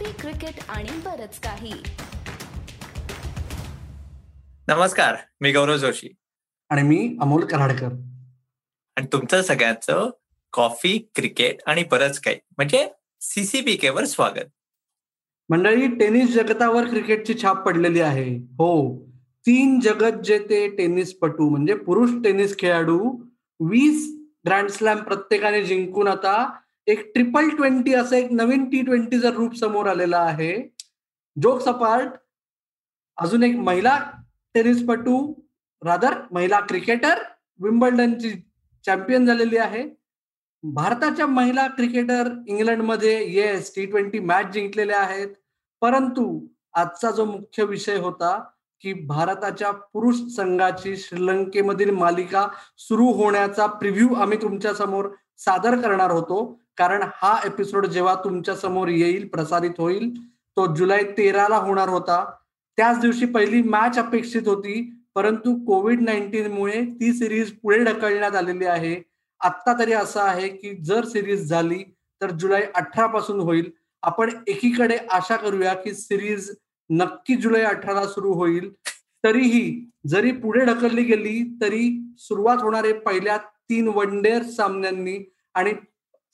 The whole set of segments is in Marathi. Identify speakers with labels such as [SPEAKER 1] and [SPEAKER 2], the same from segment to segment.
[SPEAKER 1] कॉफी क्रिकेट आणि बरच काही.
[SPEAKER 2] नमस्कार मी गौरव जोशी.
[SPEAKER 3] आणि मी अमोल कराडकर.
[SPEAKER 2] आणि तुमचं सगळ्यांचं कॉफी क्रिकेट आणि बरंच काही म्हणजे सीसीबीके वर स्वागत.
[SPEAKER 3] मंडळी टेनिस जगतावर क्रिकेटची छाप पडलेली आहे. हो तीन जगत जेते टेनिसपटू म्हणजे पुरुष टेनिस खेळाडू वीस ग्रँड स्लॅम प्रत्येकाने जिंकून आता एक ट्रिपल ट्वेंटी असं एक नवीन टी ट्वेंटीचं रूप समोर आलेलं आहे जोक्स अपार्ट अजून एक महिला टेनिसपटू रादर महिला क्रिकेटर विम्बल्डनची चॅम्पियन झालेली आहे. भारताच्या महिला क्रिकेटर इंग्लंडमध्ये येस टी ट्वेंटी मॅच जिंकलेल्या आहेत. परंतु आजचा जो मुख्य विषय होता की भारताच्या पुरुष संघाची श्रीलंकेमधील मालिका सुरू होण्याचा प्रिव्ह्यू आम्ही तुमच्यासमोर सादर करणार होतो. कारण हा एपिसोड जेव्हा तुमच्यासमोर येईल प्रसारित होईल तो जुलै तेराला होणार होता. त्याच दिवशी पहिली मॅच अपेक्षित होती परंतु कोविड नाईन्टीन मुळे ती सिरीज पुढे ढकलण्यात आलेली आहे. आत्ता तरी असं आहे की जर सिरीज झाली तर जुलै अठरा पासून होईल. आपण एकीकडे आशा करूया की सिरीज नक्की जुलै अठराला सुरू होईल. तरीही जरी पुढे ढकलली गेली तरी सुरुवात होणारे पहिल्या तीन वन डे सामन्यांनी आणि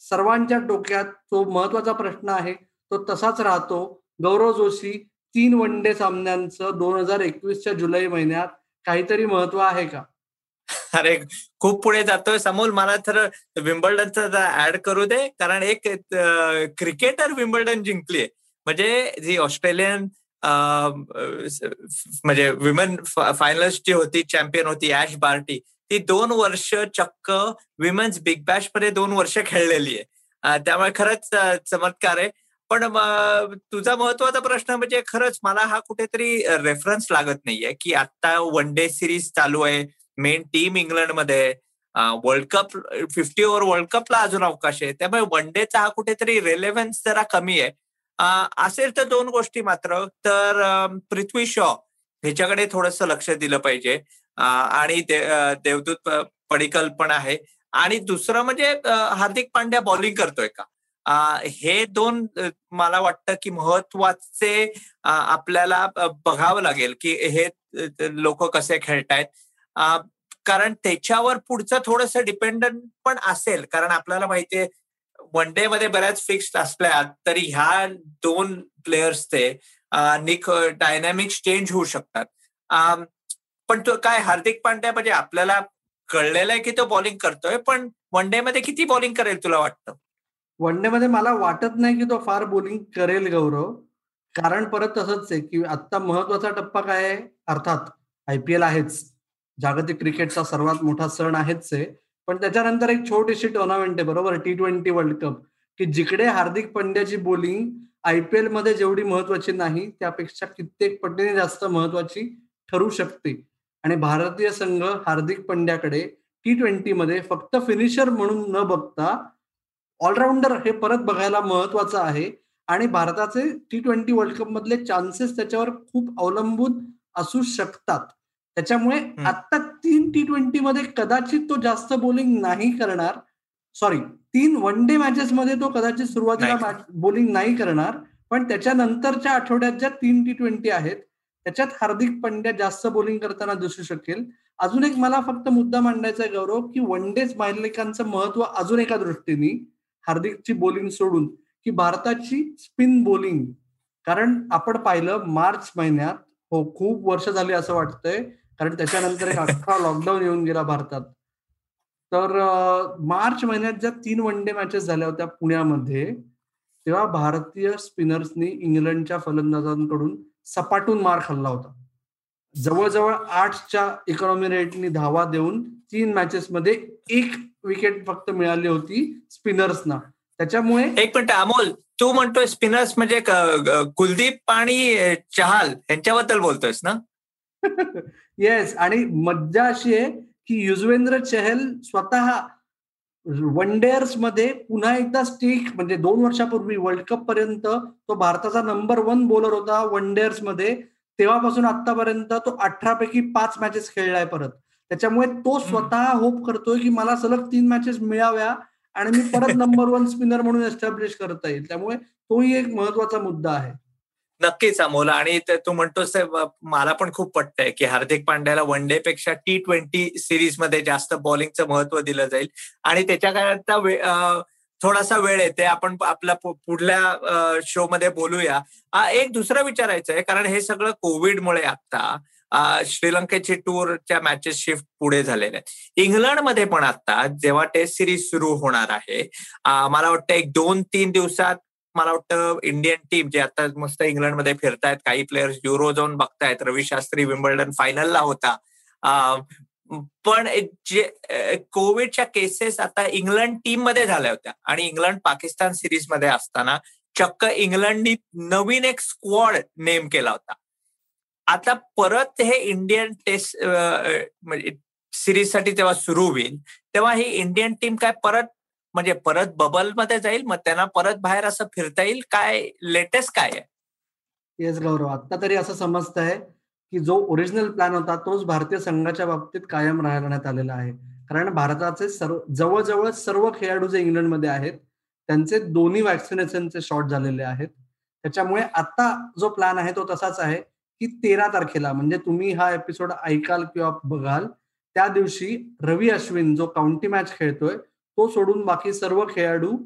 [SPEAKER 3] सर्वांच्या डोक्यात तो महत्त्वाचा प्रश्न आहे तो तसाच राहतो. गौरव जोशी तीन वन डे सामन्यांचं दोन हजार एकवीसच्या जुलै महिन्यात काहीतरी महत्त्व आहे का?
[SPEAKER 2] अरे खूप पुढे जातोय समोर. मला तर विम्बल्डनचा ऍड करू दे. कारण एक क्रिकेटर विम्बल्डन जिंकलीये म्हणजे जी ऑस्ट्रेलियन म्हणजे विमेन फायनलिस्ट जी होती चॅम्पियन होती ऍश बार्टी ती दोन वर्ष चक्क विमेन्स बिग बॅशमध्ये दोन वर्ष खेळलेली आहे. त्यामुळे खरंच चमत्कार आहे. पण तुझा महत्त्वाचा प्रश्न म्हणजे खरंच मला हा कुठेतरी रेफरन्स लागत नाहीये की आता वन डे सिरीज चालू आहे. मेन टीम इंग्लंडमध्ये world cup fifty over world कपला अजून अवकाश आहे. त्यामुळे वन डेचा हा कुठेतरी रेलेव्हन्स जरा कमी आहे. असेल तर दोन गोष्टी मात्र तर पृथ्वी शॉ ह्याच्याकडे थोडस लक्ष दिलं पाहिजे. आणि देवदूत पडिकल पण आहे. आणि दुसरं म्हणजे हार्दिक पांड्या बॉलिंग करतोय का? हे दोन मला वाटतं की महत्त्वाचे आपल्याला बघावं लागेल की हे लोक कसे खेळतायत. कारण त्याच्यावर पुढचं थोडस डिपेंडंट पण असेल. कारण आपल्याला माहितीये वन डे मध्ये बऱ्याच फिक्स्ड असल्या तरी ह्या दोन प्लेयर्सचे निक डायनॅमिक्स चेंज होऊ शकतात. पण तो काय हार्दिक पांड्या म्हणजे आपल्याला कळलेलं आहे की तो बॉलिंग करतोय पण वन डे मध्ये किती बॉलिंग करेल तुला वाटतं?
[SPEAKER 3] वन डे मध्ये मला वाटत नाही की तो फार बॉलिंग करेल गौरव. कारण परत तसंच आहे की आता महत्त्वाचा टप्पा काय आहे? अर्थात आय पी एल आहेच. जागतिक क्रिकेटचा सर्वात मोठा सण आहेच आहे. पण त्याच्यानंतर एक छोटीशी टुर्नामेंट आहे बरोबर? टी ट्वेंटी वर्ल्ड कप की जिकडे हार्दिक पंड्याची बॉलिंग आय पी एलमध्ये जेवढी महत्वाची नाही त्यापेक्षा कित्येक पटीने जास्त महत्वाची ठरू शकते. आणि भारतीय संघ हार्दिक पंड्याकडे टी ट्वेंटी मध्ये फक्त फिनिशर म्हणून न बघता ऑलराऊंडर हे परत बघायला महत्वाचं आहे. आणि भारताचे टी ट्वेंटी वर्ल्ड कप मधले चान्सेस त्याच्यावर खूप अवलंबून असू शकतात. त्याच्यामुळे आता तीन टी ट्वेंटी मध्ये कदाचित तो जास्त बॉलिंग नाही करणार. सॉरी तीन वन डे मॅचेस मध्ये तो कदाचित सुरुवातीला बॉलिंग नाही करणार. पण त्याच्यानंतरच्या आठवड्यात ज्या तीन टी ट्वेंटी आहेत त्याच्यात हार्दिक पंड्या जास्त बॉलिंग करताना दिसू शकेल. अजून एक मला फक्त मुद्दा मांडायचा आहे गौरव की वन डेज मालिकांचं महत्त्व अजून एका दृष्टीने हार्दिकची बॉलिंग सोडून की भारताची स्पिन बॉलिंग कारण आपण पाहिलं मार्च महिन्यात हो खूप वर्ष झाली असं वाटतंय कारण त्याच्यानंतर एक अख्खा लॉकडाऊन येऊन गेला भारतात. तर मार्च महिन्यात ज्या तीन वन डे मॅचेस झाल्या होत्या पुण्यामध्ये तेव्हा भारतीय स्पिनर्सनी इंग्लंडच्या फलंदाजांकडून सपाटून मार खाल्ला होता. जवळजवळ आठच्या इकॉनॉमी रेटनी धावा देऊन तीन मॅचेस मध्ये एक विकेट फक्त मिळाली होती स्पिनर्सना त्याच्यामुळे
[SPEAKER 2] एक मिनिट अमोल तू म्हणतोय स्पिनर्स म्हणजे कुलदीप आणि चहाल यांच्याबद्दल बोलतोयस ना?
[SPEAKER 3] येस आणि मज्जा अशी आहे की युजवेंद्र चहल स्वतः वन डेअर्समध्ये पुन्हा एकदा स्टेक म्हणजे दोन वर्षापूर्वी वर्ल्ड कप पर्यंत तो भारताचा नंबर वन बॉलर होता वन डेअर्समध्ये. तेव्हापासून आतापर्यंत तो अठरा पैकी पाच मॅचेस खेळलाय परत. त्याच्यामुळे तो स्वतः होप करतोय की मला सलग तीन मॅचेस मिळाव्या आणि मी परत नंबर वन स्पिनर म्हणून एस्टॅब्लिश करता येईल. त्यामुळे तोही एक महत्त्वाचा मुद्दा आहे.
[SPEAKER 2] नक्कीच अमोल. आणि तू म्हणतोस मला पण खूप पटतंय की हार्दिक पांड्याला वन डे पेक्षा टी ट्वेंटी सिरीजमध्ये जास्त बॉलिंगचं महत्त्व दिलं जाईल. आणि त्याच्याकरता थोडासा वेळ आहे ते आपण आपल्या पुढल्या शो मध्ये बोलूया. एक दुसरं विचारायचं आहे कारण हे सगळं कोविडमुळे आता श्रीलंकेची टूरच्या मॅचेस शिफ्ट पुढे झालेल्या आहेत. इंग्लंडमध्ये पण आता जेव्हा टेस्ट सिरीज सुरू होणार आहे मला वाटतं एक दोन तीन दिवसात मला वाटतं इंडियन टीम जे आता मस्त इंग्लंडमध्ये फिरतायत काही प्लेयर्स युरो जाऊन बघतायत. रवी शास्त्री विम्बल्डन फायनलला होता. पण जे कोविडच्या केसेस आता इंग्लंड टीममध्ये झाल्या होत्या. आणि इंग्लंड पाकिस्तान सिरीजमध्ये असताना चक्क इंग्लंडनी नवीन एक स्क्वॉड नेम केला होता. आता परत हे इंडियन टेस्ट म्हणजे सिरीजसाठी जेव्हा सुरू होईल. तेव्हा ही इंडियन टीम काय परत म्हणजे परत बबलमध्ये जाईल मग त्यांना परत बाहेर असं फिरता येईल काय लेटेस्ट काय आहे?
[SPEAKER 3] येस गौरव आता तरी असं समजत आहे की जो ओरिजिनल प्लॅन होता तोच भारतीय संघाच्या बाबतीत कायम राहण्यात आलेला आहे. कारण भारताचे सर्व जवळजवळ सर्व खेळाडू जे इंग्लंडमध्ये आहेत त्यांचे दोन्ही वॅक्सिनेशनचे शॉट झालेले आहेत. त्याच्यामुळे आता जो प्लॅन आहे तो तसाच आहे की तेरा तारखेला म्हणजे तुम्ही हा एपिसोड ऐकाल किंवा बघाल त्या दिवशी रवी अश्विन जो काउंटी मॅच खेळतोय तो सोडून बाकी सर्व खेळाडू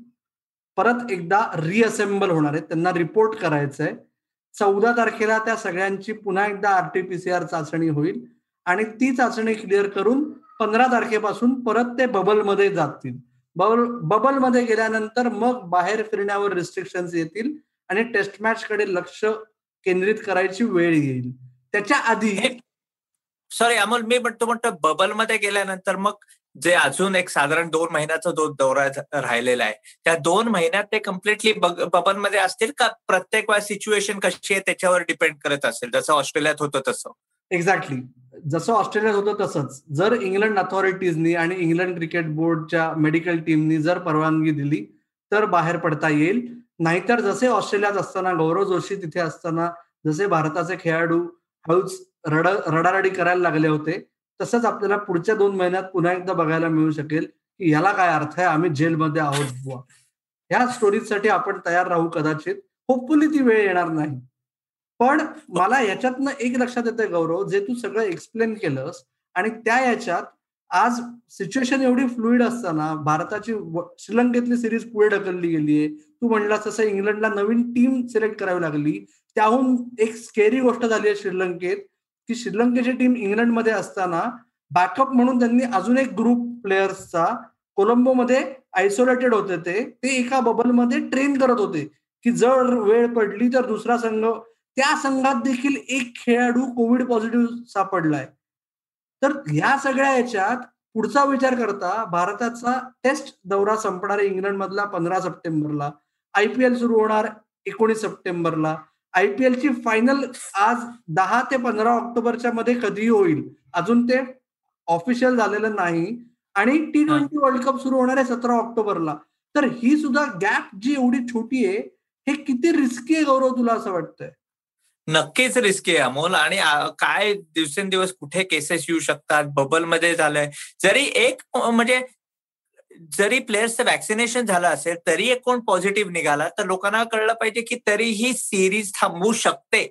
[SPEAKER 3] परत एकदा रिअसेंबल होणार आहेत. त्यांना रिपोर्ट करायचंय. आहे चौदा तारखेला त्या सगळ्यांची पुन्हा एकदा आरटीपीसीआर चाचणी होईल आणि ती चाचणी क्लिअर करून पंधरा तारखेपासून परत ते बबलमध्ये जातील. बबल बबलमध्ये गेल्यानंतर मग बाहेर फिरण्यावर रिस्ट्रिक्शन येतील आणि टेस्ट मॅच कडे लक्ष केंद्रित करायची वेळ येईल. त्याच्या आधी
[SPEAKER 2] सॉरी अमोल मी म्हणतो म्हणतो बबलमध्ये गेल्यानंतर मग जे अजून एक साधारण दोन महिन्याचा जो दौरा राहिलेला आहे त्या दोन महिन्यात ते कम्प्लिटली बबलमध्ये असतील का प्रत्येक वेळा सिच्युएशन कशी आहे त्याच्यावर डिपेंड करत असेल? जसं ऑस्ट्रेलियात होतं तसं.
[SPEAKER 3] एक्झॅक्टली जसं ऑस्ट्रेलियात होतं तसंच. जर इंग्लंड अथॉरिटीजनी आणि इंग्लंड क्रिकेट बोर्डच्या मेडिकल टीमनी जर परवानगी दिली तर बाहेर पडता येईल. नाहीतर जसे ऑस्ट्रेलियात असताना गौरव जोशी तिथे असताना जसे भारताचे खेळाडू हळूच रड रडारडी करायला लागले होते तसंच आपल्याला पुढच्या दोन महिन्यात पुन्हा एकदा बघायला मिळू शकेल की याला काय अर्थ आहे? आम्ही जेलमध्ये आहोत बुवा. ह्या स्टोरीजसाठी आपण तयार राहू कदाचित. होपफुली ती वेळ येणार नाही. पण मला याच्यातनं एक लक्षात येतंय गौरव जे तू सगळं एक्सप्लेन केलंस आणि त्या याच्यात आज सिच्युएशन एवढी फ्लुईड असताना भारताची श्रीलंकेतली सिरीज पुढे ढकलली गेलीये. तू म्हणलास तसं इंग्लंडला नवीन टीम सिलेक्ट करावी लागली. त्याहून एक स्केरी गोष्ट झाली आहे श्रीलंकेत. की श्रीलंकेची टीम इंग्लंडमध्ये असताना बॅकअप म्हणून त्यांनी अजून एक ग्रुप प्लेयर्सचा कोलंबोमध्ये आयसोलेटेड होते ते. ते एका बबलमध्ये ट्रेन करत होते. की जर वेळ पडली तर दुसरा संघ. त्या संघात देखील एक खेळाडू कोविड पॉझिटिव्ह सापडलाय तर ह्या सगळ्या याच्यात पुढचा विचार करता भारताचा टेस्ट दौरा संपणार इंग्लंड मधला पंधरा सप्टेंबरला. आयपीएल सुरू होणार एकोणीस सप्टेंबरला. आयपीएल ची फायनल आज दहा ते पंधरा ऑक्टोबरच्या मध्ये कधीही होईल? अजून ते ऑफिशियल झालेलं नाही. आणि टी ट्वेंटी वर्ल्ड कप सुरू होणार आहे सतरा ऑक्टोबरला. तर ही सुद्धा गॅप जी एवढी छोटी आहे हे किती रिस्की आहे गौरव तुला असं वाटतंय?
[SPEAKER 2] नक्कीच रिस्की आहे अमोल. आणि काय दिवसेंदिवस कुठे केसेस येऊ शकतात? बबलमध्ये झालंय. जरी एक म्हणजे जरी प्लेयर्सचं वॅक्सिनेशन झालं असेल तरी एक कोण पॉझिटिव्ह निघाला तर लोकांना कळलं पाहिजे की तरीही सिरीज थांबवू शकते.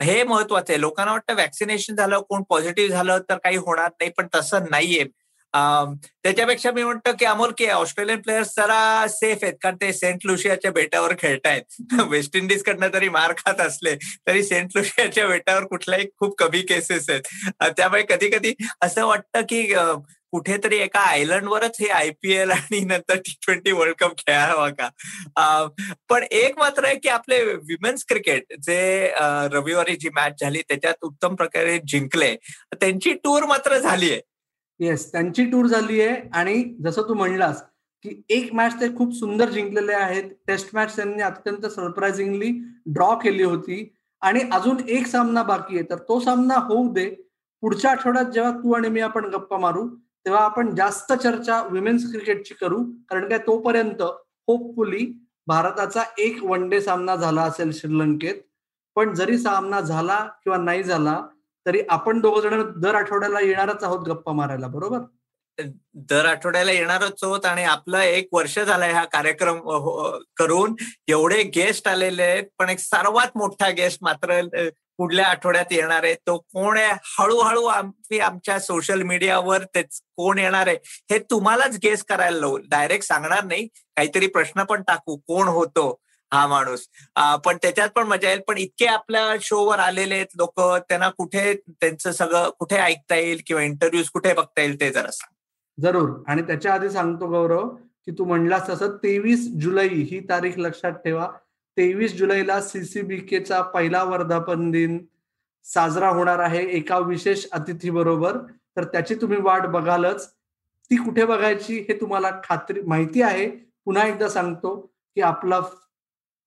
[SPEAKER 2] हे महत्वाचं आहे. लोकांना वाटतं वॅक्सिनेशन झालं कोण पॉझिटिव्ह झालं तर काही होणार नाही पण तसं नाहीये. त्याच्यापेक्षा मी म्हणतो की अमोल की ऑस्ट्रेलियन प्लेयर्स जरा सेफ आहेत कारण ते सेंट लुशियाच्या बेटावर खेळतायत. वेस्ट इंडिज कडनं तरी मार खात असले तरी सेंट लुशियाच्या बेटावर कुठल्याही खूप कमी केसेस आहेत. त्यामुळे कधी कधी असं वाटतं की कुठेतरी एका आयलंडवरच हे आयपीएल आणि नंतर टी ट्वेंटी वर्ल्ड कप खेळावा का पण एक मात्र आहे की आपले विमेन्स क्रिकेट जे रविवारी जी मॅच झाली त्याच्यात उत्तम प्रकारे जिंकले. त्यांची टूर मात्र झाली आहे.
[SPEAKER 3] येस त्यांची टूर झाली आहे आणि जसं तू म्हणलास की एक मॅच ते खूप सुंदर जिंकलेले आहेत. टेस्ट मॅच त्यांनी अत्यंत सरप्राइझिंगली ड्रॉ केली होती. आणि अजून एक सामना बाकी आहे. तर तो सामना होऊ दे. पुढच्या आठवड्यात जेव्हा तू आणि मी आपण गप्पा मारू तेव्हा आपण जास्त चर्चा विमेन्स क्रिकेटची करू. कारण काय? तोपर्यंत होपफुली भारताचा एक वन डे सामना झाला असेल श्रीलंकेत. पण जरी सामना झाला किंवा नाही झाला तरी आपण दोघ जण दर आठवड्याला येणारच आहोत गप्पा मारायला बरोबर?
[SPEAKER 2] दर आठवड्याला येणारच आहोत आणि आपलं एक वर्ष झालंय हा कार्यक्रम हो, हो, करून. एवढे गेस्ट आलेले आहेत पण एक सर्वात मोठा गेस्ट मात्र पुढल्या आठवड्यात येणार आहे. तो कोण आहे? हळूहळू आम्ही आमच्या सोशल मीडियावर तेच कोण येणार आहे? हे तुम्हालाच गेस करायला लावू. डायरेक्ट सांगणार नाही. काहीतरी प्रश्न पण टाकू. कोण होतो हा माणूस? पण त्याच्यात पण मजा येईल. पण इतके आपल्या शोवर आलेले आहेत लोक त्यांना कुठे त्यांचं सगळं कुठे ऐकता येईल किंवा इंटरव्ह्यूज कुठे बघता येईल ते जरा सांग.
[SPEAKER 3] जरूर. आणि त्याच्या आधी सांगतो गौरव की तू म्हणलास तसं तेवीस जुलै ही तारीख लक्षात ठेवा. तेवीस जुलैला सीसीबीकेचा पहिला वर्धापन दिन साजरा होणार आहे एका विशेष अतिथी बरोबर तर त्याची तुम्ही वाट बघालच. ती कुठे बघायची हे तुम्हाला खात्री माहिती आहे. पुन्हा एकदा सांगतो की आपला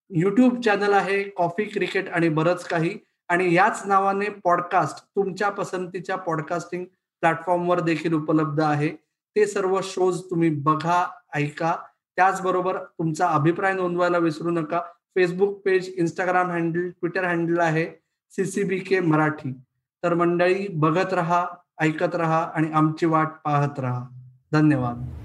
[SPEAKER 3] युट्यूब चॅनल आहे कॉफी क्रिकेट आणि बरंच काही. आणि याच नावाने पॉडकास्ट तुमच्या पसंतीच्या पॉडकास्टिंग प्लॅटफॉर्मवर देखील उपलब्ध आहे. ते सर्व शोज तुम्ही बघा ऐका. त्याचबरोबर तुमचा अभिप्राय नोंदवायला विसरू नका. Facebook page Instagram handle Twitter handle आहे सीसीबी के मराठी. तर मंडळी बघत रहा ऐकत रहा आणि आमची वाट पाहत रहा. धन्यवाद.